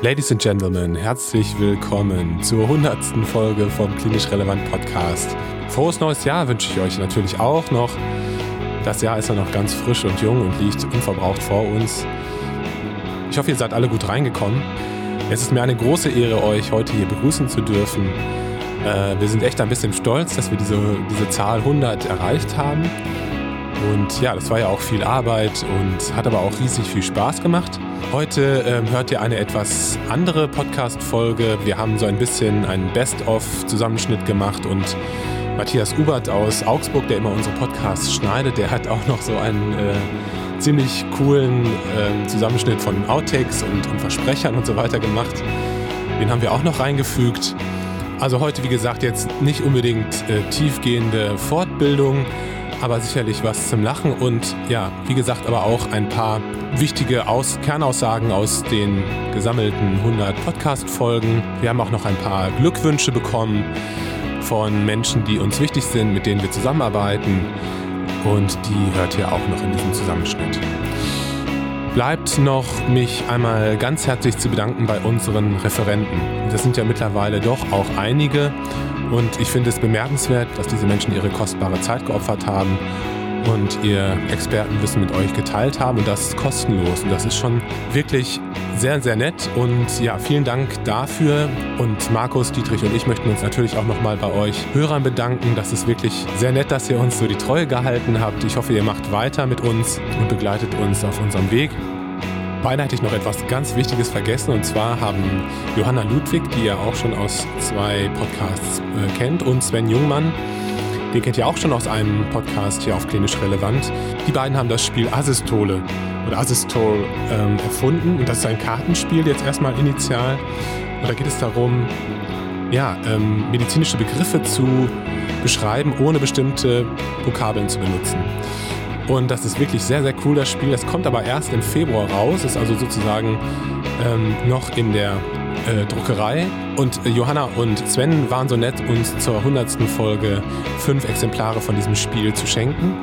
Ladies and Gentlemen, herzlich willkommen zur 100. Folge vom Klinisch Relevant Podcast. Frohes neues Jahr wünsche ich euch natürlich auch noch. Das Jahr ist ja noch ganz frisch und jung und liegt unverbraucht vor uns. Ich hoffe, ihr seid alle gut reingekommen. Es ist mir eine große Ehre, euch heute hier begrüßen zu dürfen. Äh, wir sind echt ein bisschen stolz, dass wir diese, diese Zahl 100 erreicht haben. Und ja, das war ja auch viel Arbeit und hat aber auch riesig viel Spaß gemacht. Heute ähm, hört ihr eine etwas andere Podcast-Folge. Wir haben so ein bisschen einen Best-of-Zusammenschnitt gemacht und Matthias Ubert aus Augsburg, der immer unsere Podcasts schneidet, der hat auch noch so einen äh, ziemlich coolen äh, Zusammenschnitt von Outtakes und, und Versprechern und so weiter gemacht. Den haben wir auch noch reingefügt. Also heute, wie gesagt, jetzt nicht unbedingt äh, tiefgehende Fortbildung, aber sicherlich was zum Lachen und ja, wie gesagt, aber auch ein paar wichtige aus Kernaussagen aus den gesammelten 100 Podcast-Folgen. Wir haben auch noch ein paar Glückwünsche bekommen von Menschen, die uns wichtig sind, mit denen wir zusammenarbeiten und die hört ihr auch noch in diesem Zusammenschnitt. Bleibt noch, mich einmal ganz herzlich zu bedanken bei unseren Referenten. Das sind ja mittlerweile doch auch einige und ich finde es bemerkenswert, dass diese Menschen ihre kostbare Zeit geopfert haben und ihr Expertenwissen mit euch geteilt haben und das ist kostenlos und das ist schon wirklich sehr, sehr nett und ja, vielen Dank dafür und Markus, Dietrich und ich möchten uns natürlich auch nochmal bei euch Hörern bedanken. Das ist wirklich sehr nett, dass ihr uns so die Treue gehalten habt. Ich hoffe, ihr macht weiter mit uns und begleitet uns auf unserem Weg. Beinahe hätte ich noch etwas ganz Wichtiges vergessen und zwar haben Johanna Ludwig, die ihr auch schon aus zwei Podcasts äh, kennt, und Sven Jungmann, den kennt ihr auch schon aus einem Podcast hier auf Klinisch Relevant. Die beiden haben das Spiel Assistole oder Assistol ähm, erfunden und das ist ein Kartenspiel jetzt erstmal initial. Und da geht es darum, ja, ähm, medizinische Begriffe zu beschreiben, ohne bestimmte Vokabeln zu benutzen. Und das ist wirklich sehr, sehr cool, das Spiel. Das kommt aber erst im Februar raus, ist also sozusagen ähm, noch in der äh, Druckerei. Und äh, Johanna und Sven waren so nett, uns zur 100. Folge fünf Exemplare von diesem Spiel zu schenken.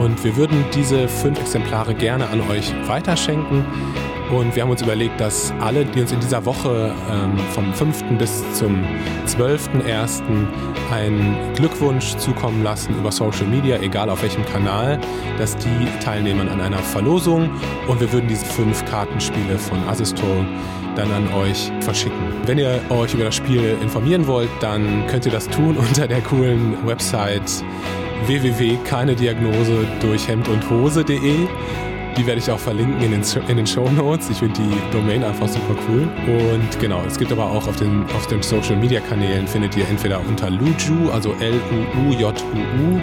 Und wir würden diese fünf Exemplare gerne an euch weiterschenken. Und wir haben uns überlegt, dass alle, die uns in dieser Woche ähm, vom 5. bis zum 12.01. einen Glückwunsch zukommen lassen über Social Media, egal auf welchem Kanal, dass die teilnehmen an einer Verlosung und wir würden diese fünf Kartenspiele von Assistol dann an euch verschicken. Wenn ihr euch über das Spiel informieren wollt, dann könnt ihr das tun unter der coolen Website www.keinediagnose durch Hemd und Hose.de. Die werde ich auch verlinken in den, in den Show Notes. Ich finde die Domain einfach super cool. Und genau, es gibt aber auch auf den, auf den Social Media Kanälen findet ihr entweder unter Luju, also L-U-U-J-U-U,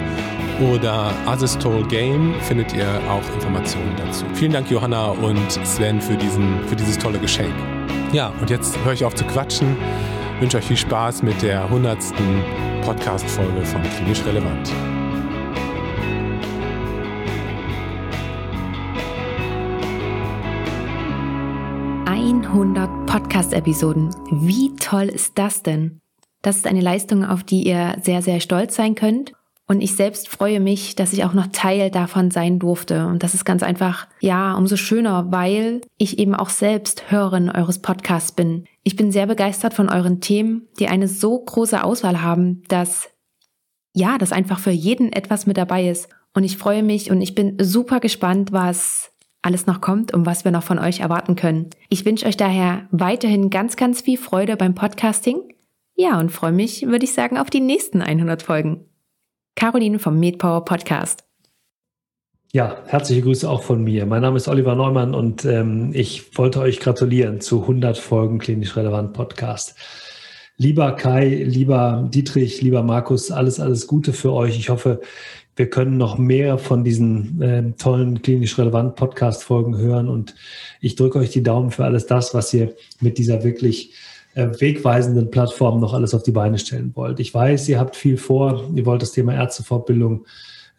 oder Asistol Game findet ihr auch Informationen dazu. Vielen Dank, Johanna und Sven, für, diesen, für dieses tolle Geschenk. Ja, und jetzt höre ich auf zu quatschen. Ich wünsche euch viel Spaß mit der 100. Podcast-Folge von Klinisch Relevant. 100 Podcast-Episoden. Wie toll ist das denn? Das ist eine Leistung, auf die ihr sehr, sehr stolz sein könnt. Und ich selbst freue mich, dass ich auch noch Teil davon sein durfte. Und das ist ganz einfach, ja, umso schöner, weil ich eben auch selbst Hörerin eures Podcasts bin. Ich bin sehr begeistert von euren Themen, die eine so große Auswahl haben, dass, ja, dass einfach für jeden etwas mit dabei ist. Und ich freue mich und ich bin super gespannt, was alles noch kommt und was wir noch von euch erwarten können. Ich wünsche euch daher weiterhin ganz, ganz viel Freude beim Podcasting. Ja, und freue mich, würde ich sagen, auf die nächsten 100 Folgen. Caroline vom MedPower Podcast. Ja, herzliche Grüße auch von mir. Mein Name ist Oliver Neumann und ähm, ich wollte euch gratulieren zu 100 Folgen Klinisch Relevant Podcast. Lieber Kai, lieber Dietrich, lieber Markus, alles, alles Gute für euch. Ich hoffe, wir können noch mehr von diesen äh, tollen klinisch relevanten Podcast-Folgen hören. Und ich drücke euch die Daumen für alles das, was ihr mit dieser wirklich äh, wegweisenden Plattform noch alles auf die Beine stellen wollt. Ich weiß, ihr habt viel vor. Ihr wollt das Thema Ärztefortbildung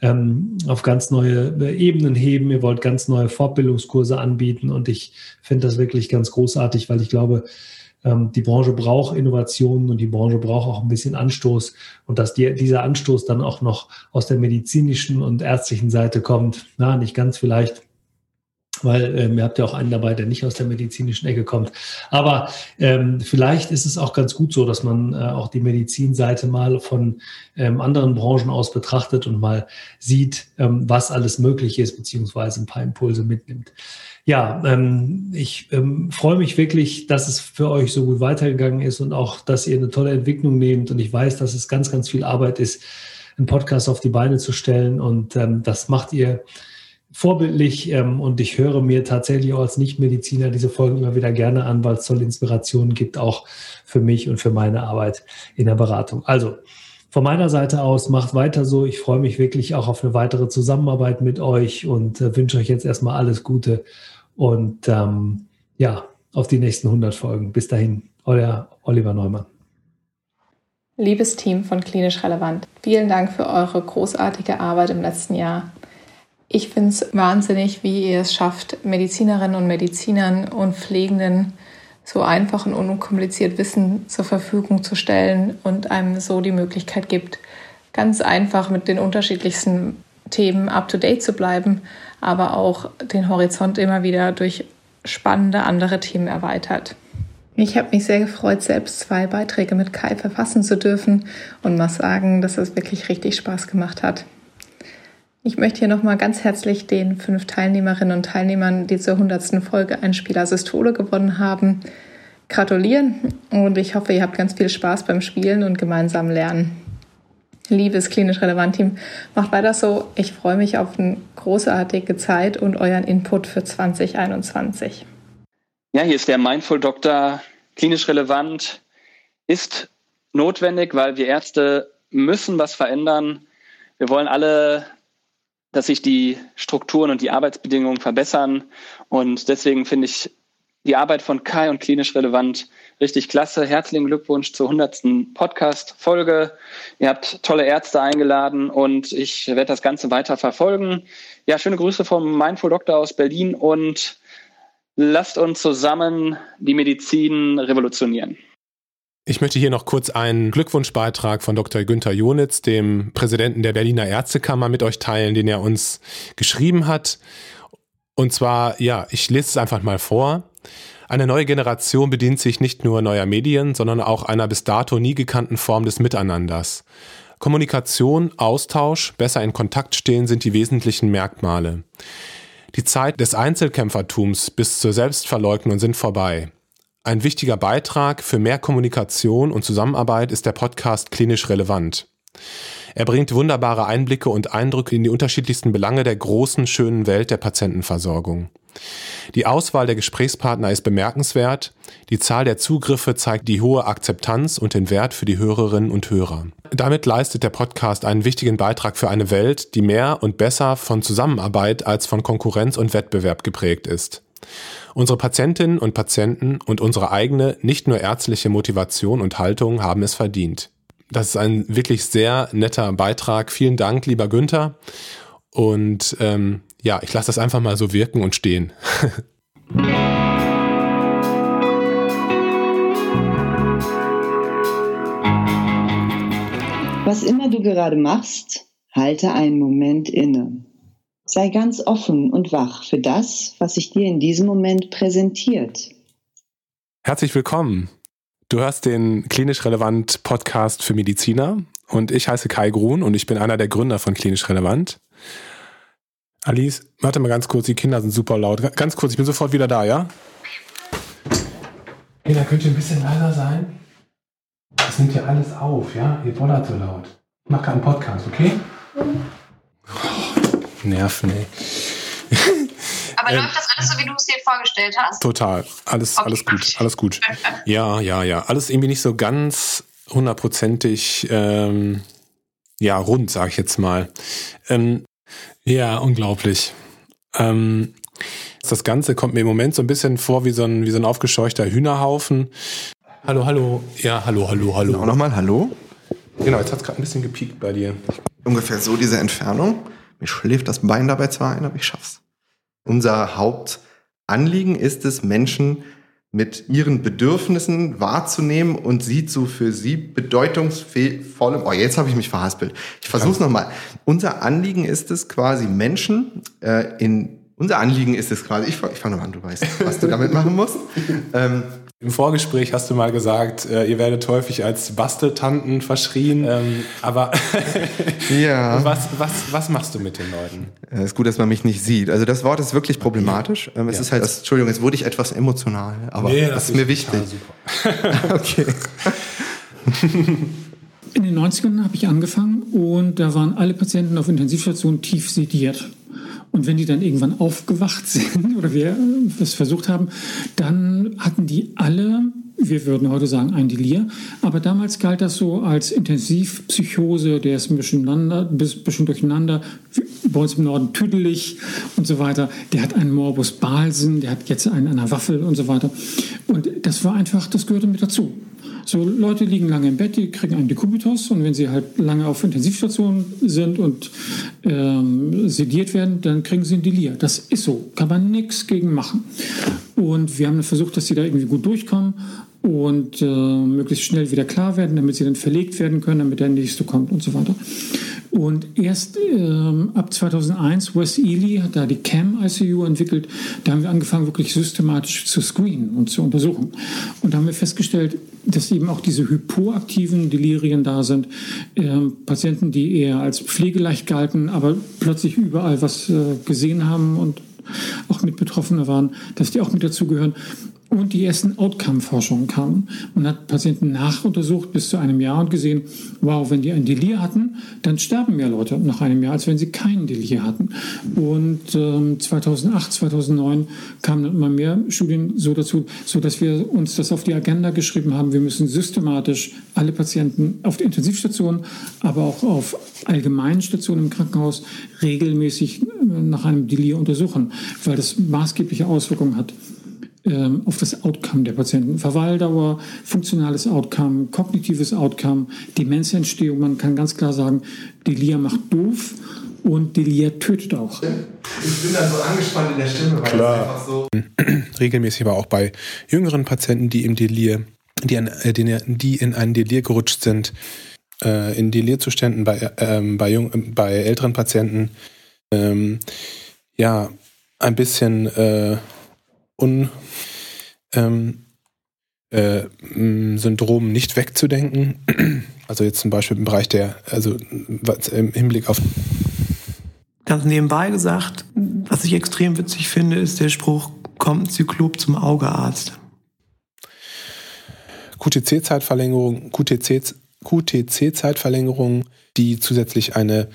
ähm, auf ganz neue äh, Ebenen heben. Ihr wollt ganz neue Fortbildungskurse anbieten. Und ich finde das wirklich ganz großartig, weil ich glaube, die Branche braucht Innovationen und die Branche braucht auch ein bisschen Anstoß. Und dass die, dieser Anstoß dann auch noch aus der medizinischen und ärztlichen Seite kommt, na, nicht ganz vielleicht, weil ähm, ihr habt ja auch einen dabei, der nicht aus der medizinischen Ecke kommt. Aber ähm, vielleicht ist es auch ganz gut so, dass man äh, auch die Medizinseite mal von ähm, anderen Branchen aus betrachtet und mal sieht, ähm, was alles möglich ist, beziehungsweise ein paar Impulse mitnimmt. Ja, ähm, ich ähm, freue mich wirklich, dass es für euch so gut weitergegangen ist und auch, dass ihr eine tolle Entwicklung nehmt. Und ich weiß, dass es ganz, ganz viel Arbeit ist, einen Podcast auf die Beine zu stellen. Und ähm, das macht ihr vorbildlich ähm, und ich höre mir tatsächlich auch als Nichtmediziner diese Folgen immer wieder gerne an, weil es tolle Inspirationen gibt, auch für mich und für meine Arbeit in der Beratung. Also von meiner Seite aus macht weiter so. Ich freue mich wirklich auch auf eine weitere Zusammenarbeit mit euch und äh, wünsche euch jetzt erstmal alles Gute und ähm, ja, auf die nächsten 100 Folgen. Bis dahin, euer Oliver Neumann. Liebes Team von Klinisch Relevant, vielen Dank für eure großartige Arbeit im letzten Jahr. Ich finde es wahnsinnig, wie ihr es schafft, Medizinerinnen und Medizinern und Pflegenden so einfach und unkompliziert Wissen zur Verfügung zu stellen und einem so die Möglichkeit gibt, ganz einfach mit den unterschiedlichsten Themen up-to-date zu bleiben, aber auch den Horizont immer wieder durch spannende andere Themen erweitert. Ich habe mich sehr gefreut, selbst zwei Beiträge mit Kai verfassen zu dürfen und muss sagen, dass es wirklich richtig Spaß gemacht hat. Ich möchte hier nochmal ganz herzlich den fünf Teilnehmerinnen und Teilnehmern, die zur hundertsten Folge ein Spieler Systole gewonnen haben, gratulieren und ich hoffe, ihr habt ganz viel Spaß beim Spielen und gemeinsam lernen. Liebes klinisch relevant Team, macht weiter so. Ich freue mich auf eine großartige Zeit und euren Input für 2021. Ja, hier ist der Mindful Doktor. Klinisch relevant ist notwendig, weil wir Ärzte müssen was verändern. Wir wollen alle dass sich die Strukturen und die Arbeitsbedingungen verbessern. Und deswegen finde ich die Arbeit von Kai und klinisch relevant richtig klasse. Herzlichen Glückwunsch zur 100. Podcast-Folge. Ihr habt tolle Ärzte eingeladen und ich werde das Ganze weiter verfolgen. Ja, schöne Grüße vom Mindful Doctor aus Berlin und lasst uns zusammen die Medizin revolutionieren. Ich möchte hier noch kurz einen Glückwunschbeitrag von Dr. Günther Jonitz, dem Präsidenten der Berliner Ärztekammer, mit euch teilen, den er uns geschrieben hat. Und zwar, ja, ich lese es einfach mal vor. Eine neue Generation bedient sich nicht nur neuer Medien, sondern auch einer bis dato nie gekannten Form des Miteinanders. Kommunikation, Austausch, besser in Kontakt stehen sind die wesentlichen Merkmale. Die Zeit des Einzelkämpfertums bis zur Selbstverleugnung sind vorbei. Ein wichtiger Beitrag für mehr Kommunikation und Zusammenarbeit ist der Podcast Klinisch Relevant. Er bringt wunderbare Einblicke und Eindrücke in die unterschiedlichsten Belange der großen, schönen Welt der Patientenversorgung. Die Auswahl der Gesprächspartner ist bemerkenswert. Die Zahl der Zugriffe zeigt die hohe Akzeptanz und den Wert für die Hörerinnen und Hörer. Damit leistet der Podcast einen wichtigen Beitrag für eine Welt, die mehr und besser von Zusammenarbeit als von Konkurrenz und Wettbewerb geprägt ist. Unsere Patientinnen und Patienten und unsere eigene, nicht nur ärztliche Motivation und Haltung haben es verdient. Das ist ein wirklich sehr netter Beitrag. Vielen Dank, lieber Günther. Und ähm, ja, ich lasse das einfach mal so wirken und stehen. Was immer du gerade machst, halte einen Moment inne. Sei ganz offen und wach für das, was sich dir in diesem Moment präsentiert. Herzlich willkommen. Du hörst den Klinisch Relevant Podcast für Mediziner und ich heiße Kai Grun und ich bin einer der Gründer von Klinisch Relevant. Alice, warte mal ganz kurz, die Kinder sind super laut. Ganz kurz, ich bin sofort wieder da, ja? Hey, da könnt ihr ein bisschen leiser sein. Das nimmt ja alles auf, ja? Ihr bollert so laut. Ich mache gerade einen Podcast, okay? Mhm. Nerven, ey. Aber ähm, läuft das alles so, wie du es dir vorgestellt hast? Total. Alles, okay. alles gut. Alles gut. Ja, ja, ja. Alles irgendwie nicht so ganz hundertprozentig, ähm, ja, rund, sag ich jetzt mal. Ähm, ja, unglaublich. Ähm, das Ganze kommt mir im Moment so ein bisschen vor wie so ein, wie so ein aufgescheuchter Hühnerhaufen. Hallo, hallo. Ja, hallo, hallo, hallo. Auch nochmal, hallo. Genau, jetzt hat es gerade ein bisschen gepiekt bei dir. Ungefähr so diese Entfernung. Mir schläft das Bein dabei zwar ein, aber ich schaff's. Unser Hauptanliegen ist es, Menschen mit ihren Bedürfnissen wahrzunehmen und sie zu für sie bedeutungsvollem. Oh, jetzt habe ich mich verhaspelt. Ich versuche es nochmal. Unser Anliegen ist es quasi, Menschen äh, in unser Anliegen ist es quasi, ich, ich fange nochmal an, du weißt, was du damit machen musst. Ähm, Im Vorgespräch hast du mal gesagt, äh, ihr werdet häufig als Basteltanten verschrien. Ähm, aber ja. was, was, was machst du mit den Leuten? Es ist gut, dass man mich nicht sieht. Also das Wort ist wirklich problematisch. Ähm, es Ja. ist halt, das, Entschuldigung, jetzt wurde ich etwas emotional, aber das, ist mir wichtig. super. okay. In den 90ern habe ich angefangen und da waren alle Patienten auf Intensivstationen tief sediert. Und wenn die dann irgendwann aufgewacht sind oder wir das versucht haben, dann hatten die alle, wir würden heute sagen, ein Delir. Aber damals galt das so als Intensivpsychose, der ist ein bisschen, ein bisschen durcheinander, bei uns im Norden tüdelig und so weiter. Der hat einen Morbus Balsen, der hat jetzt einen an der Waffel und so weiter. Und das war einfach, das gehörte mit dazu. So Leute liegen lange im Bett, die kriegen einen Dekubitus und wenn sie halt lange auf Intensivstationen sind und ähm, sediert werden, dann kriegen sie ein Delir. Das ist so, kann man nichts gegen machen. Und wir haben versucht, dass sie da irgendwie gut durchkommen und äh, möglichst schnell wieder klar werden, damit sie dann verlegt werden können, damit der nächste kommt und so weiter. Und erst ähm, ab 2001, Wes Ely hat da die CAM-ICU entwickelt. Da haben wir angefangen, wirklich systematisch zu screenen und zu untersuchen. Und da haben wir festgestellt, dass eben auch diese hypoaktiven Delirien da sind. Ähm, Patienten, die eher als pflegeleicht galten, aber plötzlich überall was äh, gesehen haben und auch mit Betroffene waren, dass die auch mit dazugehören. Und die ersten Outcome-Forschungen kamen. Man hat Patienten nachuntersucht bis zu einem Jahr und gesehen, wow, wenn die ein Delir hatten, dann sterben mehr Leute nach einem Jahr, als wenn sie keinen Delir hatten. Und ähm, 2008, 2009 kamen immer mehr Studien so dazu, so dass wir uns das auf die Agenda geschrieben haben. Wir müssen systematisch alle Patienten auf der Intensivstation, aber auch auf allgemeinen Stationen im Krankenhaus regelmäßig äh, nach einem Delir untersuchen, weil das maßgebliche Auswirkungen hat ähm, auf das Outcome der Patienten. Verweildauer, funktionales Outcome, kognitives Outcome, Demenzentstehung. Man kann ganz klar sagen, Delir macht doof und Delir tötet auch. Ich bin da so angespannt in der Stimme, weil Klar. es einfach so. Regelmäßig aber auch bei jüngeren Patienten, die im Delir, die, an, äh, die, in einen Delir gerutscht sind, äh, in Delirzuständen bei, ähm, bei, jung, bei älteren Patienten, ähm, ja, ein bisschen äh, un, ähm, äh, nicht wegzudenken. Also jetzt zum Beispiel im Bereich der, also im Hinblick auf Ganz nebenbei gesagt, was ich extrem witzig finde, ist der Spruch, kommt ein Zyklop zum Augearzt. QTC-Zeitverlängerung, QTC, QTC-Zeitverlängerung, die zusätzlich eine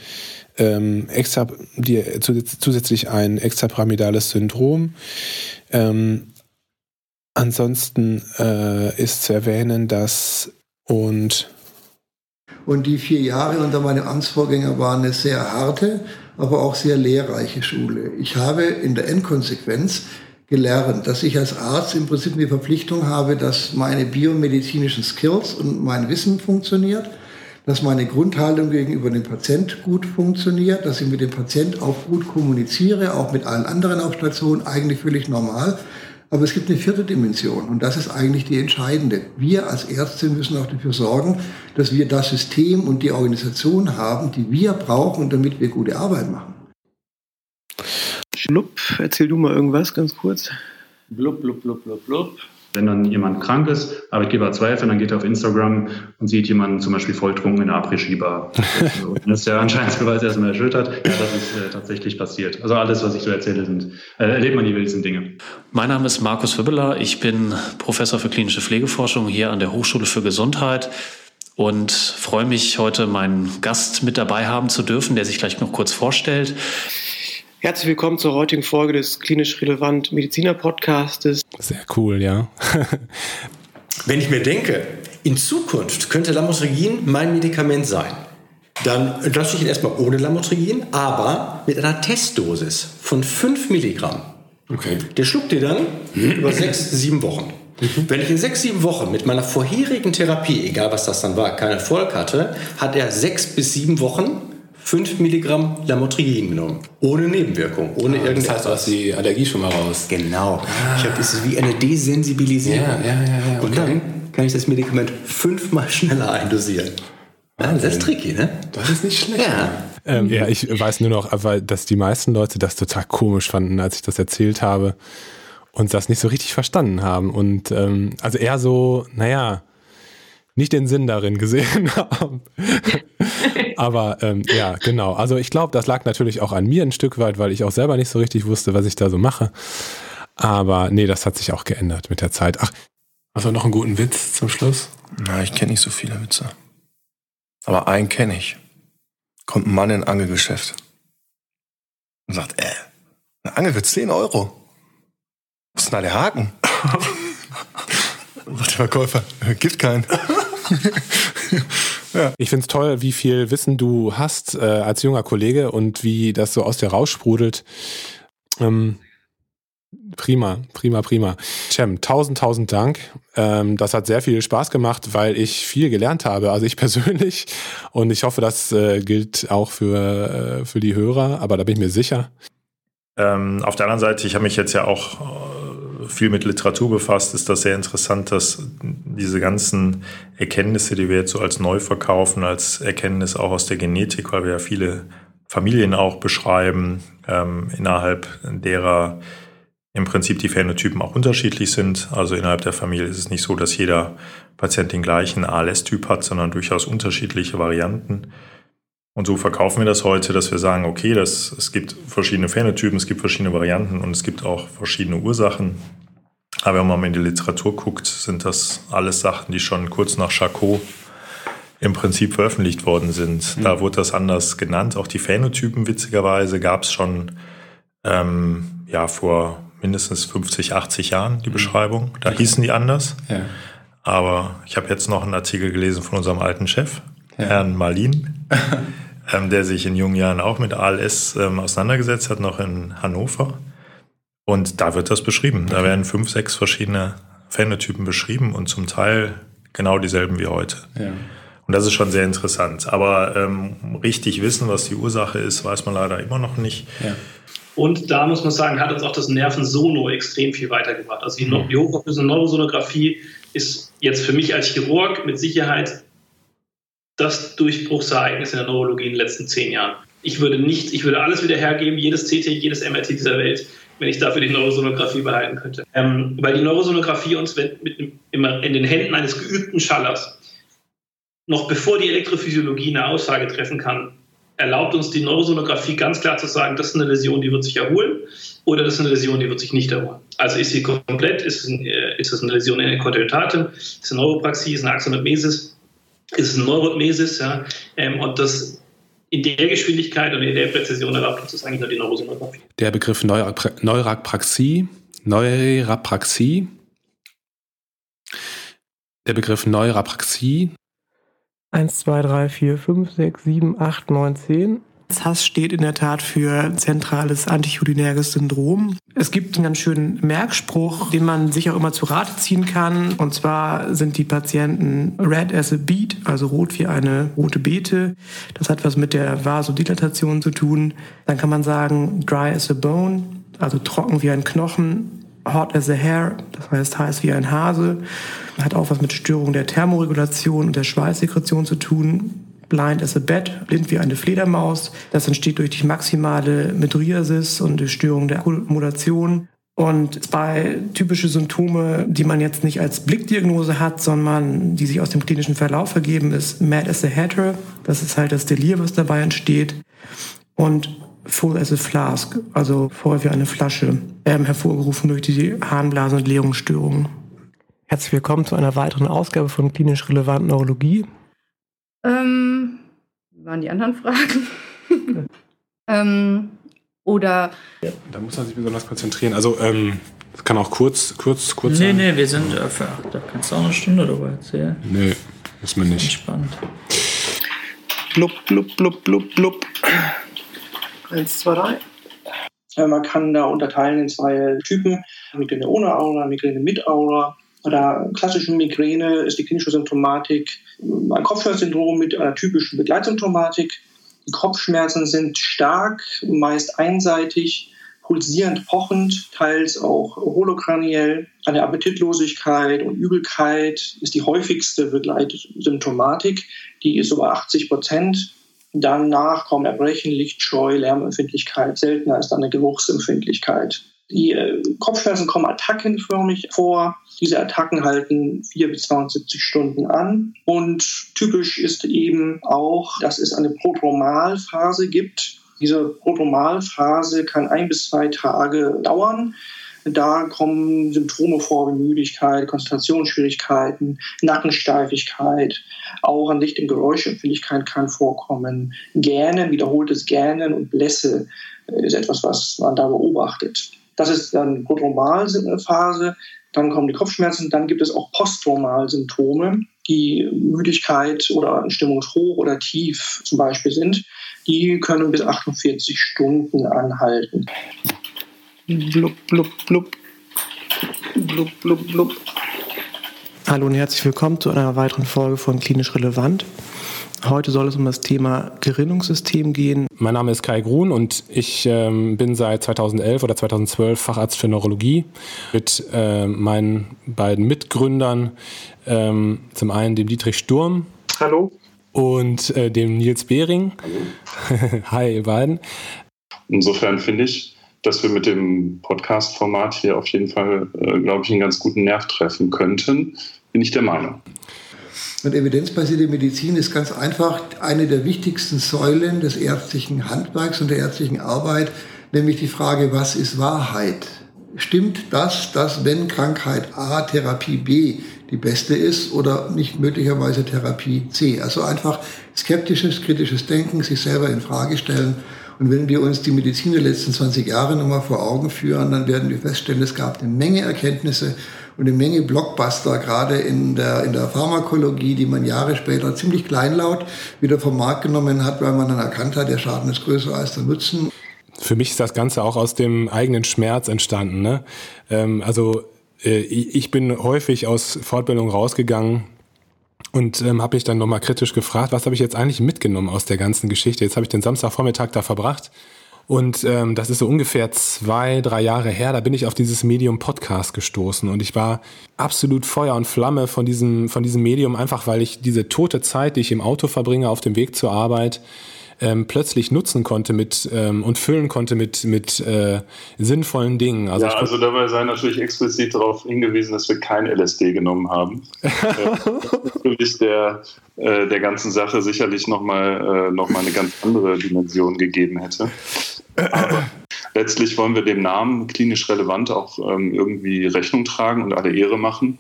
ähm, extra, die zusätz- zusätzlich ein extrapyramidales Syndrom. Ähm, ansonsten äh, ist zu erwähnen, dass und Und die vier Jahre unter meinem Amtsvorgänger waren eine sehr harte, aber auch sehr lehrreiche Schule. Ich habe in der Endkonsequenz gelernt, dass ich als Arzt im Prinzip die Verpflichtung habe, dass meine biomedizinischen Skills und mein Wissen funktioniert, dass meine Grundhaltung gegenüber dem Patient gut funktioniert, dass ich mit dem Patient auch gut kommuniziere, auch mit allen anderen auf Station, eigentlich völlig normal. Aber es gibt eine vierte Dimension und das ist eigentlich die entscheidende. Wir als Ärzte müssen auch dafür sorgen, dass wir das System und die Organisation haben, die wir brauchen, damit wir gute Arbeit machen. Schlupp, erzähl du mal irgendwas ganz kurz. blub, blub, blub, blub, blub. Wenn dann jemand krank ist, Arbeitgeber zweifelt, dann geht er auf Instagram und sieht jemanden zum Beispiel volltrunken in der Après-Ski-Bar. und das ist der Anscheinsbeweis erstmal erschüttert. Ja, das ist äh, tatsächlich passiert. Also alles, was ich so erzähle, sind, äh, erlebt man die wildesten Dinge. Mein Name ist Markus Hübbeler. Ich bin Professor für klinische Pflegeforschung hier an der Hochschule für Gesundheit und freue mich, heute meinen Gast mit dabei haben zu dürfen, der sich gleich noch kurz vorstellt. Herzlich willkommen zur heutigen Folge des klinisch relevant Mediziner Podcastes. sehr cool, ja. Wenn ich mir denke, in Zukunft könnte Lamotrigin mein Medikament sein, dann lasse ich ihn erstmal ohne Lamotrigin, aber mit einer Testdosis von 5 Milligramm. Okay. Der schluckt ihr dann über sechs, sieben Wochen. Wenn ich in sechs, sieben Wochen mit meiner vorherigen Therapie, egal was das dann war, keinen Erfolg hatte, hat er sechs bis sieben Wochen 5 Milligramm Lamotrigin genommen. Ohne Nebenwirkung, ohne Ah, das irgendetwas. heißt, du hast die Allergie schon mal raus. Genau. Ich habe es ist wie eine Desensibilisierung. Ja, ja, ja, ja, Und okay. dann kann ich das Medikament fünfmal schneller eindosieren. Ja, das ist tricky, ne? Das ist nicht schlecht. Ja. Ähm, ja, ich weiß nur noch, aber dass die meisten Leute das total komisch fanden, als ich das erzählt habe und das nicht so richtig verstanden haben. Und ähm, also eher so, naja, nicht den Sinn darin gesehen haben. Aber ähm, ja, genau. Also ich glaube, das lag natürlich auch an mir ein Stück weit, weil ich auch selber nicht so richtig wusste, was ich da so mache. Aber nee, das hat sich auch geändert mit der Zeit. Ach, hast du noch einen guten Witz zum Schluss? Na, ich kenne nicht so viele Witze. Aber einen kenne ich. Kommt ein Mann in ein Angelgeschäft und sagt, äh, eine Angel für 10 Euro. Was ist denn da der Haken? sagt der Verkäufer, äh, gibt keinen. ja. Ich finde es toll, wie viel Wissen du hast äh, als junger Kollege und wie das so aus dir raussprudelt. Ähm, Prima, prima, prima. Cem, tausend, tausend Dank. Ähm, das hat sehr viel Spaß gemacht, weil ich viel gelernt habe, also ich persönlich. Und ich hoffe, das äh, gilt auch für, äh, für die Hörer, aber da bin ich mir sicher. Ähm, auf der anderen Seite, ich habe mich jetzt ja auch äh, viel mit Literatur befasst, ist das sehr interessant, dass diese ganzen Erkenntnisse, die wir jetzt so als neu verkaufen, als Erkenntnis auch aus der Genetik, weil wir ja viele Familien auch beschreiben, ähm, innerhalb derer im Prinzip die Phänotypen auch unterschiedlich sind. Also innerhalb der Familie ist es nicht so, dass jeder Patient den gleichen ALS-Typ hat, sondern durchaus unterschiedliche Varianten. Und so verkaufen wir das heute, dass wir sagen, okay, das, es gibt verschiedene Phänotypen, es gibt verschiedene Varianten und es gibt auch verschiedene Ursachen. Aber wenn man mal in die Literatur guckt, sind das alles Sachen, die schon kurz nach Charcot im Prinzip veröffentlicht worden sind. Mhm. Da wurde das anders genannt. Auch die Phänotypen, witzigerweise, gab es schon ähm, ja, vor mindestens 50, 80 Jahren, die mhm. Beschreibung. Da okay. hießen die anders. Ja. Aber ich habe jetzt noch einen Artikel gelesen von unserem alten Chef, ja. Herrn Marlin, ähm, der sich in jungen Jahren auch mit ALS ähm, auseinandergesetzt hat, noch in Hannover. Und da wird das beschrieben. Da werden fünf, sechs verschiedene Phänotypen beschrieben und zum Teil genau dieselben wie heute. Ja. Und das ist schon sehr interessant. Aber ähm, richtig wissen, was die Ursache ist, weiß man leider immer noch nicht. Ja. Und da muss man sagen, hat uns auch das Nervensono extrem viel weitergebracht. Also die, mhm. die hochauflösende Neurosonographie ist jetzt für mich als Chirurg mit Sicherheit das Durchbruchsereignis in der Neurologie in den letzten zehn Jahren. Ich würde nicht, ich würde alles wieder hergeben, jedes CT, jedes MRT dieser Welt, wenn ich dafür die Neurosonographie behalten könnte. Ähm, weil die Neurosonographie uns mit, mit, immer in den Händen eines geübten Schallers, noch bevor die Elektrophysiologie eine Aussage treffen kann, erlaubt uns die Neurosonographie ganz klar zu sagen, das ist eine Läsion, die wird sich erholen oder das ist eine Läsion, die wird sich nicht erholen. Also ist sie komplett, ist es, äh, ist es eine Läsion in der Kontinuitatem, ist es eine Neuropraxie, ist es eine Axonotmesis, ist es eine Neurotmesis, ja, ähm, und das in der Geschwindigkeit und in der Präzision erlaubt uns das eigentlich nur die Neurosonographie. Der Begriff Neurapraxie, Neurapraxie, der Begriff Neurapraxie 1, 2, 3, 4, 5, 6, 7, 8, 9, 10. ZAS steht in der Tat für zentrales anticholinerges Syndrom. Es gibt einen ganz schönen Merkspruch, den man sich auch immer zu Rate ziehen kann. Und zwar sind die Patienten red as a beet, also rot wie eine rote Beete. Das hat was mit der Vasodilatation zu tun. Dann kann man sagen dry as a bone, also trocken wie ein Knochen hot as a hair, das heißt heiß wie ein Hase, hat auch was mit Störung der Thermoregulation und der Schweißsekretion zu tun. Blind as a bat, blind wie eine Fledermaus. Das entsteht durch die maximale Mydriasis und die Störung der Akkumulation. Und zwei typische Symptome, die man jetzt nicht als Blickdiagnose hat, sondern die sich aus dem klinischen Verlauf ergeben, ist Mad as a Hatter. Das ist halt das Delir, was dabei entsteht. Und full as a flask, also voll wie eine Flasche, ähm, hervorgerufen durch die Harnblasen- und Leerungsstörungen. Herzlich willkommen zu einer weiteren Ausgabe von Klinisch Relevant Neurologie. Ähm, waren die anderen Fragen? ähm, oder. Ja, da muss man sich besonders konzentrieren. Also, ähm, das kann auch kurz, kurz, kurz Nee, sein. nee, wir sind, äh, für, da kannst du auch eine Stunde drüber erzählen. Nee, muss man nicht. Entspannt. Blub, blub, blub, blub, blub. Eins, zwei, drei. Man kann da unterteilen in zwei Typen. Migräne ohne Aura, Migräne mit Aura. Bei der klassischen Migräne ist die klinische Symptomatik ein Kopfschmerzsyndrom mit einer typischen Begleitsymptomatik. Die Kopfschmerzen sind stark, meist einseitig, pulsierend pochend, teils auch holokraniell. Eine Appetitlosigkeit und Übelkeit ist die häufigste Begleitsymptomatik. Die ist über 80 Prozent Danach kommen Erbrechen, Lichtscheu, Lärmempfindlichkeit. Seltener ist dann eine Geruchsempfindlichkeit. Die äh, Kopfschmerzen kommen attackenförmig vor. Diese Attacken halten 4 bis 72 Stunden an. Und typisch ist eben auch, dass es eine Prodromalphase gibt. Diese Prodromalphase kann ein bis zwei Tage dauern. Da kommen Symptome vor wie Müdigkeit, Konzentrationsschwierigkeiten, Nackensteifigkeit, auch an Licht- und Geräuschempfindlichkeit kann vorkommen. Gähnen, wiederholtes Gähnen und Blässe ist etwas, was man da beobachtet. Das ist dann Prodromalphase. Dann kommen die Kopfschmerzen. Dann gibt es auch Postdromalsymptome, die Müdigkeit oder Stimmung hoch oder tief zum Beispiel sind. Die können bis 48 Stunden anhalten. Blub, blub, blub. Blub, blub, blub. Hallo und herzlich willkommen zu einer weiteren Folge von Klinisch Relevant. Heute soll es um das Thema Gerinnungssystem gehen. Mein Name ist Kai Grun und ich ähm, bin seit 2011 oder 2012 Facharzt für Neurologie mit äh, meinen beiden Mitgründern, ähm, zum einen dem Dietrich Sturm. Hallo. Und äh, dem Nils Behring. Hallo. Hi, ihr beiden. Insofern finde ich, dass wir mit dem Podcast-Format hier auf jeden Fall, äh, glaube ich, einen ganz guten Nerv treffen könnten, bin ich der Meinung. Und evidenzbasierte Medizin ist ganz einfach eine der wichtigsten Säulen des ärztlichen Handwerks und der ärztlichen Arbeit, nämlich die Frage, was ist Wahrheit? Stimmt das, dass wenn Krankheit A Therapie B die beste ist oder nicht möglicherweise Therapie C? Also einfach skeptisches, kritisches Denken, sich selber in Frage stellen und wenn wir uns die Medizin der letzten 20 Jahre nochmal vor Augen führen, dann werden wir feststellen, es gab eine Menge Erkenntnisse und eine Menge Blockbuster, gerade in der, in der Pharmakologie, die man Jahre später ziemlich kleinlaut wieder vom Markt genommen hat, weil man dann erkannt hat, der Schaden ist größer als der Nutzen. Für mich ist das Ganze auch aus dem eigenen Schmerz entstanden. Ne? Ähm, also äh, ich bin häufig aus Fortbildung rausgegangen, und ähm, habe mich dann nochmal kritisch gefragt, was habe ich jetzt eigentlich mitgenommen aus der ganzen Geschichte? Jetzt habe ich den Samstagvormittag da verbracht und ähm, das ist so ungefähr zwei, drei Jahre her, da bin ich auf dieses Medium Podcast gestoßen. Und ich war absolut Feuer und Flamme von diesem, von diesem Medium, einfach weil ich diese tote Zeit, die ich im Auto verbringe, auf dem Weg zur Arbeit, ähm, plötzlich nutzen konnte mit ähm, und füllen konnte mit, mit äh, sinnvollen Dingen. Also ja, also dabei sei natürlich explizit darauf hingewiesen, dass wir kein LSD genommen haben. äh, natürlich der, äh, der ganzen Sache sicherlich nochmal äh, noch mal eine ganz andere Dimension gegeben hätte. Aber letztlich wollen wir dem Namen klinisch relevant auch ähm, irgendwie Rechnung tragen und alle Ehre machen.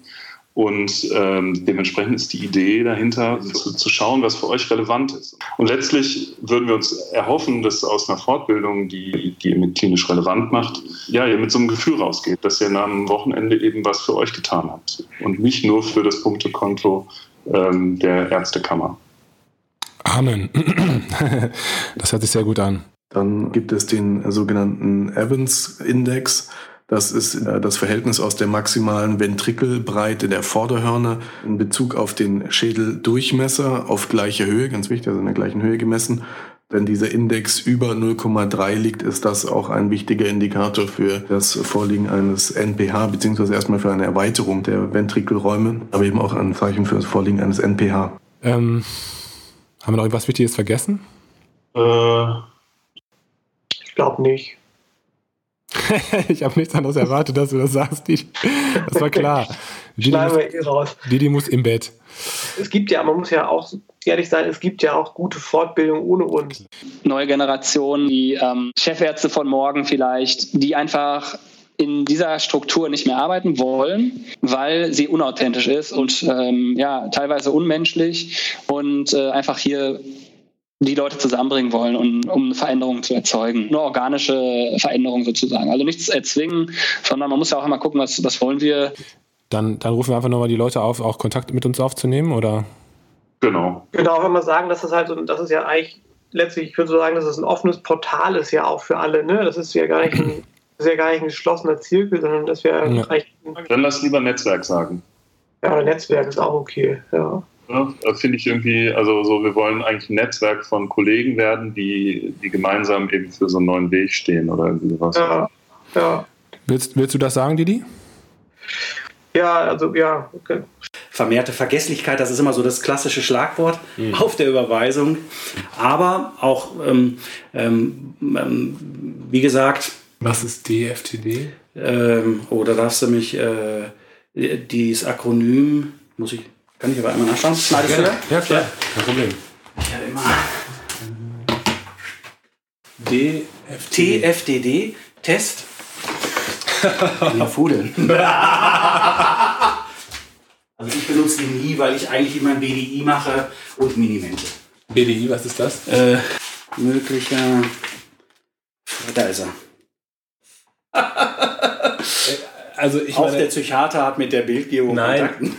Und ähm, dementsprechend ist die Idee dahinter, zu, zu, schauen, was für euch relevant ist. Und letztlich würden wir uns erhoffen, dass aus einer Fortbildung, die, die ihr klinisch relevant macht, ja, ihr mit so einem Gefühl rausgeht, dass ihr am Wochenende eben was für euch getan habt. Und nicht nur für das Punktekonto ähm, der Ärztekammer. Amen. Das hört sich sehr gut an. Dann gibt es den sogenannten Evans-Index. Das ist äh, das Verhältnis aus der maximalen Ventrikelbreite der Vorderhörner in Bezug auf den Schädeldurchmesser auf gleiche Höhe, ganz wichtig, also in der gleichen Höhe gemessen. Wenn dieser Index über 0,3 liegt, ist das auch ein wichtiger Indikator für das Vorliegen eines NPH, beziehungsweise erstmal für eine Erweiterung der Ventrikelräume, aber eben auch ein Zeichen für das Vorliegen eines NPH. Ähm, haben wir noch etwas Wichtiges vergessen? Äh, ich glaube nicht. ich habe nichts anderes erwartet, dass du das sagst. Didi. Das war klar. Didi Schneiden wir eh raus. Didi muss im Bett. Es gibt ja, man muss ja auch ehrlich sein, es gibt ja auch gute Fortbildung ohne uns. Neue Generationen, die ähm, Chefärzte von morgen vielleicht, die einfach in dieser Struktur nicht mehr arbeiten wollen, weil sie unauthentisch ist und ähm, ja teilweise unmenschlich und äh, einfach hier die Leute zusammenbringen wollen, um, um eine Veränderung zu erzeugen. Nur organische Veränderung sozusagen. Also nichts erzwingen, sondern man muss ja auch immer gucken, was, was wollen wir. Dann, dann rufen wir einfach nochmal die Leute auf, auch Kontakt mit uns aufzunehmen, oder? Genau. Genau, wenn wir sagen, dass das halt so, das ist ja eigentlich letztlich, ich würde so sagen, dass es ein offenes Portal ist ja auch für alle, ne? Das ist ja gar nicht ein, ist ja gar nicht ein geschlossener Zirkel, sondern das wäre ja. Dann lass lieber Netzwerk sagen. Ja, Netzwerk ist auch okay, ja. Ja, finde ich irgendwie, also so, wir wollen eigentlich ein Netzwerk von Kollegen werden, die, die gemeinsam eben für so einen neuen Weg stehen oder irgendwie sowas. Ja, ja. Willst, willst du das sagen, Didi? Ja, also ja. Okay. vermehrte Vergesslichkeit, das ist immer so das klassische Schlagwort mhm. auf der Überweisung. Aber auch, ähm, ähm, ähm wie gesagt. Was ist DFTD? Ähm, oh, da darfst du mich, äh, dieses Akronym, muss ich, kann ich aber einmal nachschauen? Schneidest ja, du Ja, klar, kein Problem. Ich hatte immer. DFTD. TFDD, Test. ja, Fudeln. Also ich benutze den nie, weil ich eigentlich immer ein BDI mache und Minimente. BDI, was ist das? Äh, möglicher. Da ist er. also ich Auch meine, der Psychiater hat mit der Bildgebung Nein. Kontakten.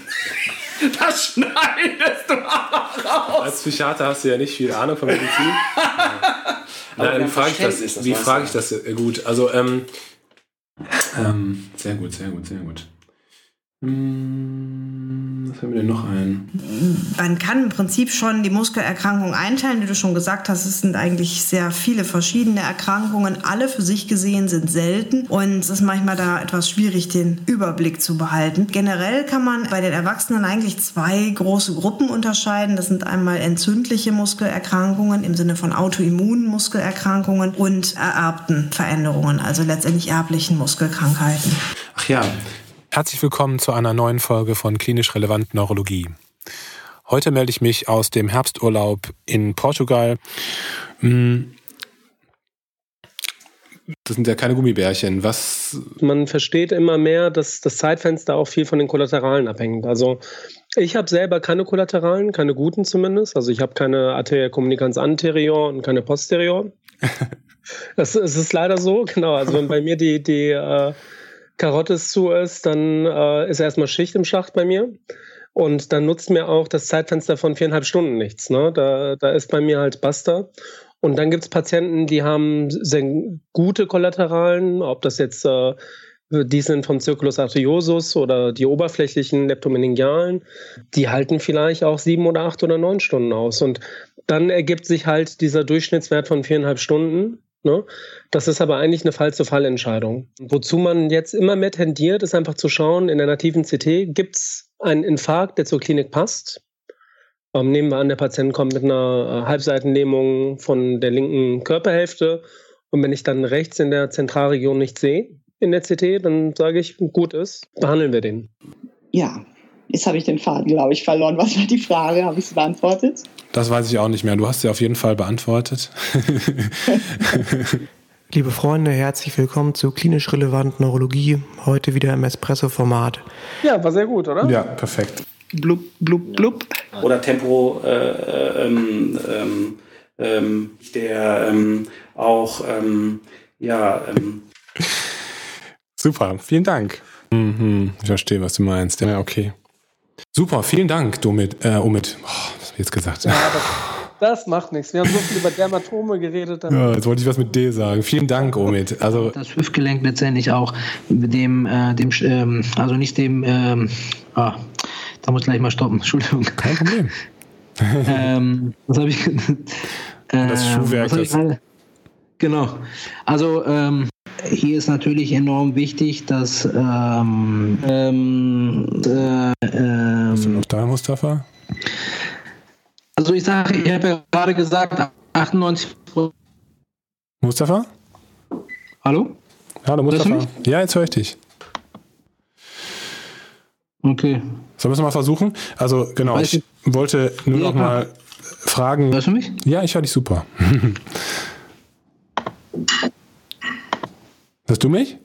Das schneidest du aber raus. Als Psychiater hast du ja nicht viel Ahnung von Medizin. Nein, wie frage ich das? das wie frage ich das gut? Also, ähm, ähm, sehr gut, sehr gut, sehr gut. Hm, was haben wir denn noch ein? Man kann im Prinzip schon die Muskelerkrankung einteilen, wie du schon gesagt hast. Es sind eigentlich sehr viele verschiedene Erkrankungen. Alle für sich gesehen sind selten und es ist manchmal da etwas schwierig, den Überblick zu behalten. Generell kann man bei den Erwachsenen eigentlich zwei große Gruppen unterscheiden. Das sind einmal entzündliche Muskelerkrankungen im Sinne von autoimmunen Muskelerkrankungen und ererbten Veränderungen, also letztendlich erblichen Muskelkrankheiten. Ach ja, Herzlich willkommen zu einer neuen Folge von Klinisch Relevant Neurologie. Heute melde ich mich aus dem Herbsturlaub in Portugal. Hm. Das sind ja keine Gummibärchen. Was? Man versteht immer mehr, dass das Zeitfenster auch viel von den Kollateralen abhängt. Also ich habe selber keine Kollateralen, keine guten zumindest. Also ich habe keine Arteria communicans anterior und keine posterior. das, das, ist leider so, genau. Also wenn bei mir die, die äh, Karotte zu ist, dann äh, ist erstmal Schicht im Schacht bei mir. Und dann nutzt mir auch das Zeitfenster von viereinhalb Stunden nichts. Ne? Da, da ist bei mir halt Basta. Und dann gibt es Patienten, die haben sehr gute Kollateralen, ob das jetzt äh, die sind vom Circulus arteriosus oder die oberflächlichen Leptomeningialen, die halten vielleicht auch sieben oder acht oder neun Stunden aus. Und dann ergibt sich halt dieser Durchschnittswert von viereinhalb Stunden. Ne? Das ist aber eigentlich eine Fall-zu-Fall-Entscheidung. Wozu man jetzt immer mehr tendiert, ist einfach zu schauen, in der nativen CT gibt es einen Infarkt, der zur Klinik passt. Ähm, nehmen wir an, der Patient kommt mit einer äh, Halbseitenlähmung von der linken Körperhälfte. Und wenn ich dann rechts in der Zentralregion nicht sehe, in der CT, dann sage ich, gut ist, behandeln wir den. Ja, Jetzt habe ich den Faden, glaube ich, verloren. Was war die Frage? Habe ich sie beantwortet? Das weiß ich auch nicht mehr. Du hast sie auf jeden Fall beantwortet. Liebe Freunde, herzlich willkommen zu Klinisch Relevant Neurologie. Heute wieder im Espresso-Format. Ja, war sehr gut, oder? Ja, perfekt. Blub, blub, blub. Oder Tempo, äh, ähm, ähm, ähm, der ähm, auch, ähm, ja. Ähm. Super, vielen Dank. Mhm, ich verstehe, was du meinst. Ja, okay. Super, vielen Dank, Domit, äh, Omid. Oh, was habe ich jetzt gesagt? Ja, das, das, macht nichts. Wir haben so viel über Dermatome geredet. Ja, jetzt wollte ich was mit D sagen. Vielen Dank, Omid. Also das Hüftgelenk letztendlich auch dem, äh, dem ähm, also nicht dem, ähm, ah, da muss ich gleich mal stoppen. Entschuldigung. Kein Problem. ähm, was habe ich? Äh, das Schuhwerk. Das genau. Also ähm, hier ist natürlich enorm wichtig, dass ähm, ähm, äh, ähm, Bist du noch da, Mustafa? Also ich sage, ich habe ja gerade gesagt, 98 Mustafa? Hallo? Hallo Mustafa. Ja, jetzt höre ich dich. Okay. Sollen wir es mal versuchen? Also genau, Weiß ich wollte nur ja, noch mal fragen. Hörst du mich? Ja, ich höre dich super. Hörst du mich?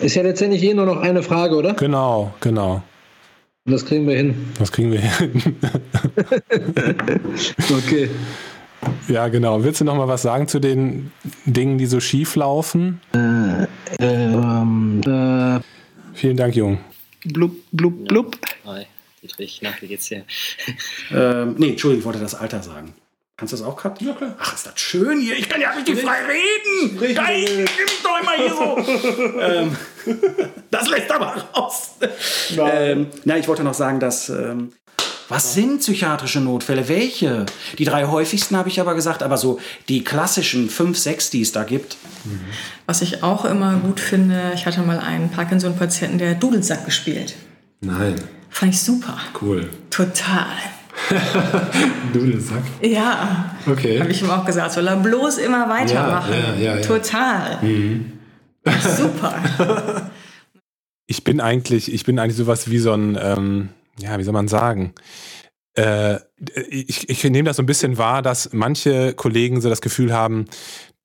Ist ja letztendlich eh nur noch eine Frage, oder? Genau, genau. Das kriegen wir hin. Das kriegen wir hin. okay. Ja, genau. Willst du noch mal was sagen zu den Dingen, die so schief laufen? Äh, ähm, äh, Vielen Dank, Jung. Blub, blub, blub. Hi, Dietrich, na, wie geht's dir? ähm, nee, Entschuldigung, ich wollte das Alter sagen. Kannst du das auch gerade? Ja, klar. Ach, ist das schön hier. Ich kann ja richtig frei reden. Richtig. Geil, nimm mich doch immer hier so. ähm, das lässt aber raus. Ähm, na, ich wollte noch sagen, dass... Ähm, was sind psychiatrische Notfälle? Welche? Die drei häufigsten habe ich aber gesagt, aber so die klassischen fünf, sechs, die es da gibt. Was ich auch immer gut finde, ich hatte mal einen Parkinson-Patienten, der Dudelsack gespielt. Nein. Fand ich super. Cool. Total. Dudelsack. Ja. Okay. Habe ich ihm auch gesagt, soll er bloß immer weitermachen. Ja, ja, ja, ja. Total. Mhm. Super. Ich bin eigentlich, ich bin eigentlich sowas wie so ein, ähm, ja, wie soll man sagen? Äh, ich, ich nehme das so ein bisschen wahr, dass manche Kollegen so das Gefühl haben,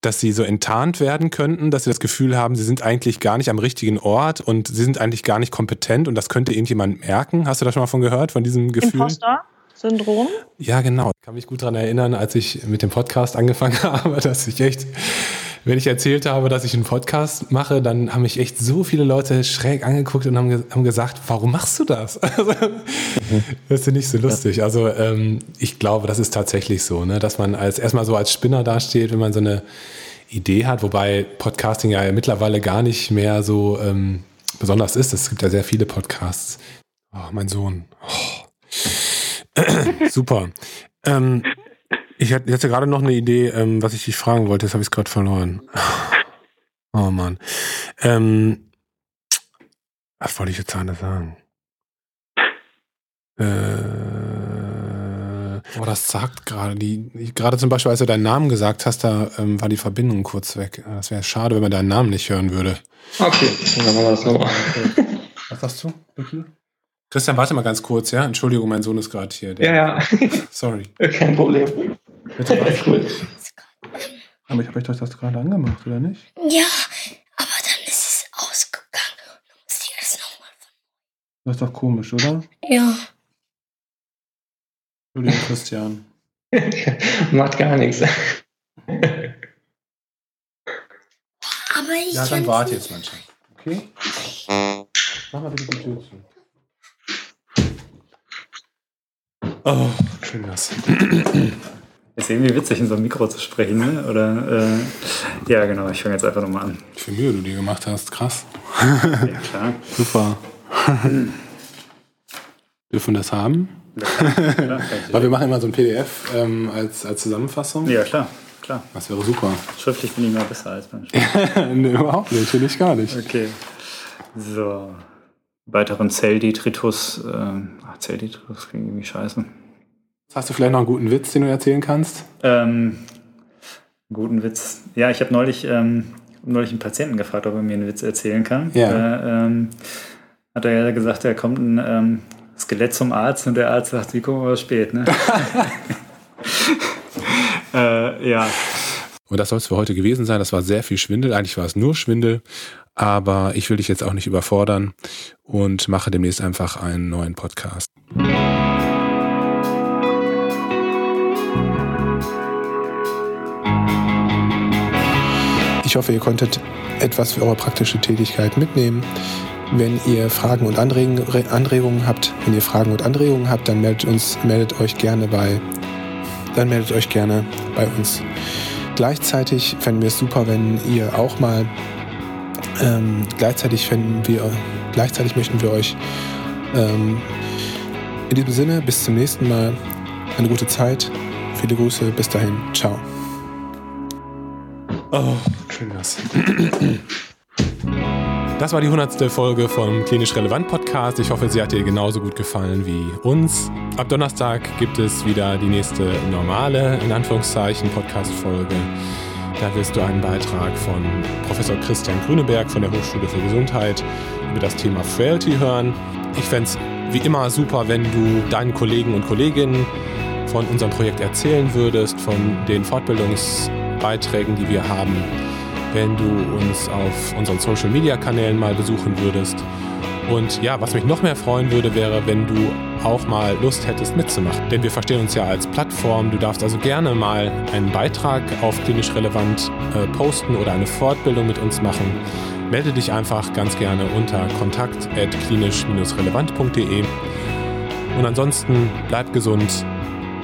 dass sie so enttarnt werden könnten, dass sie das Gefühl haben, sie sind eigentlich gar nicht am richtigen Ort und sie sind eigentlich gar nicht kompetent und das könnte irgendjemand merken. Hast du da schon mal von gehört, von diesem Gefühl? Imposter-Syndrom? Ja, genau. Ich kann mich gut daran erinnern, als ich mit dem Podcast angefangen habe, dass ich echt, wenn ich erzählt habe, dass ich einen Podcast mache, dann haben mich echt so viele Leute schräg angeguckt und haben, haben gesagt, warum machst du das? Also, das ist nicht so lustig. Also ähm, ich glaube, das ist tatsächlich so, ne? dass man als erstmal so als Spinner dasteht, wenn man so eine Idee hat, wobei Podcasting ja mittlerweile gar nicht mehr so ähm, besonders ist. Es gibt ja sehr viele Podcasts. Oh, mein Sohn. Oh. Super. Ähm, ich hatte gerade noch eine Idee, ähm, was ich dich fragen wollte. Jetzt habe ich es gerade verloren. Oh Mann. Ähm, was wollte ich jetzt gerade sagen? Äh, oh, das sagt gerade die. Gerade zum Beispiel, als du deinen Namen gesagt hast, da ähm, war die Verbindung kurz weg. Das wäre schade, wenn man deinen Namen nicht hören würde. Okay, dann machen wir das nochmal. Was sagst du? Christian, warte mal ganz kurz, ja? Entschuldigung, mein Sohn ist gerade hier. Der- Ja, ja. Sorry. Kein Problem. Bitte Alles gut. Aber ich habe euch doch das gerade angemacht, oder nicht? Ja, aber dann ist es ausgegangen. Dann muss ich das nochmal. Das ist doch komisch, oder? Ja. Entschuldigung, Christian. Macht gar nichts. Aber ich Ja, dann warte jetzt, Schatz. Okay? Mach mal bitte die Tür zu. Oh, schön das. Ist irgendwie witzig, in so einem Mikro zu sprechen, ne? Oder, äh, ja, genau, ich fange jetzt einfach nochmal an. Wie viel Mühe du dir gemacht hast, krass. Ja, klar. Super. Dürfen wir das haben? klar, Weil wir machen immer so ein PDF ähm, als, als Zusammenfassung. Ja, klar, klar. Das wäre super. Schriftlich bin ich mal besser als beim Sprechen. nee, überhaupt nicht, finde ich gar nicht. Okay. So. Weiteren Zelldetritus. Ähm, ach, Zelldetritus klingt irgendwie scheiße. Hast du vielleicht noch einen guten Witz, den du erzählen kannst? Ähm, guten Witz. Ja, ich habe neulich, ähm, neulich einen Patienten gefragt, ob er mir einen Witz erzählen kann. Ja. Da, ähm, hat er ja gesagt, da kommt ein ähm, Skelett zum Arzt und der Arzt sagt, wie kommen wir spät, ne? äh, ja. Und das soll es für heute gewesen sein. Das war sehr viel Schwindel. Eigentlich war es nur Schwindel. Aber ich will dich jetzt auch nicht überfordern und mache demnächst einfach einen neuen Podcast. Ich hoffe, ihr konntet etwas für eure praktische Tätigkeit mitnehmen. Wenn ihr Fragen und Anregungen, habt, wenn ihr Fragen und Anregungen habt, dann meldet uns, meldet euch gerne bei, dann meldet euch gerne bei uns. Gleichzeitig fänden wir es super, wenn ihr auch mal ähm, gleichzeitig wir, gleichzeitig möchten wir euch ähm, in diesem Sinne bis zum nächsten Mal eine gute Zeit. Viele Grüße, bis dahin, ciao. Oh, schön das. Das war die hundertste Folge vom Klinisch Relevant Podcast. Ich hoffe, sie hat dir genauso gut gefallen wie uns. Ab Donnerstag gibt es wieder die nächste normale, in Anführungszeichen, Podcast-Folge. Da wirst du einen Beitrag von Professor Christian Grüneberg von der Hochschule für Gesundheit über das Thema Frailty hören. Ich fände es wie immer super, wenn du deinen Kollegen und Kolleginnen von unserem Projekt erzählen würdest, von den Fortbildungsbeiträgen, die wir haben, wenn du uns auf unseren Social-Media-Kanälen mal besuchen würdest. Und ja, was mich noch mehr freuen würde, wäre, wenn du auch mal Lust hättest mitzumachen. Denn wir verstehen uns ja als Plattform. Du darfst also gerne mal einen Beitrag auf klinisch relevant äh, posten oder eine Fortbildung mit uns machen. Melde dich einfach ganz gerne unter kontakt.klinisch-relevant.de. Und ansonsten bleib gesund.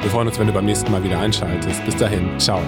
Wir freuen uns, wenn du beim nächsten Mal wieder einschaltest. Bis dahin, ciao.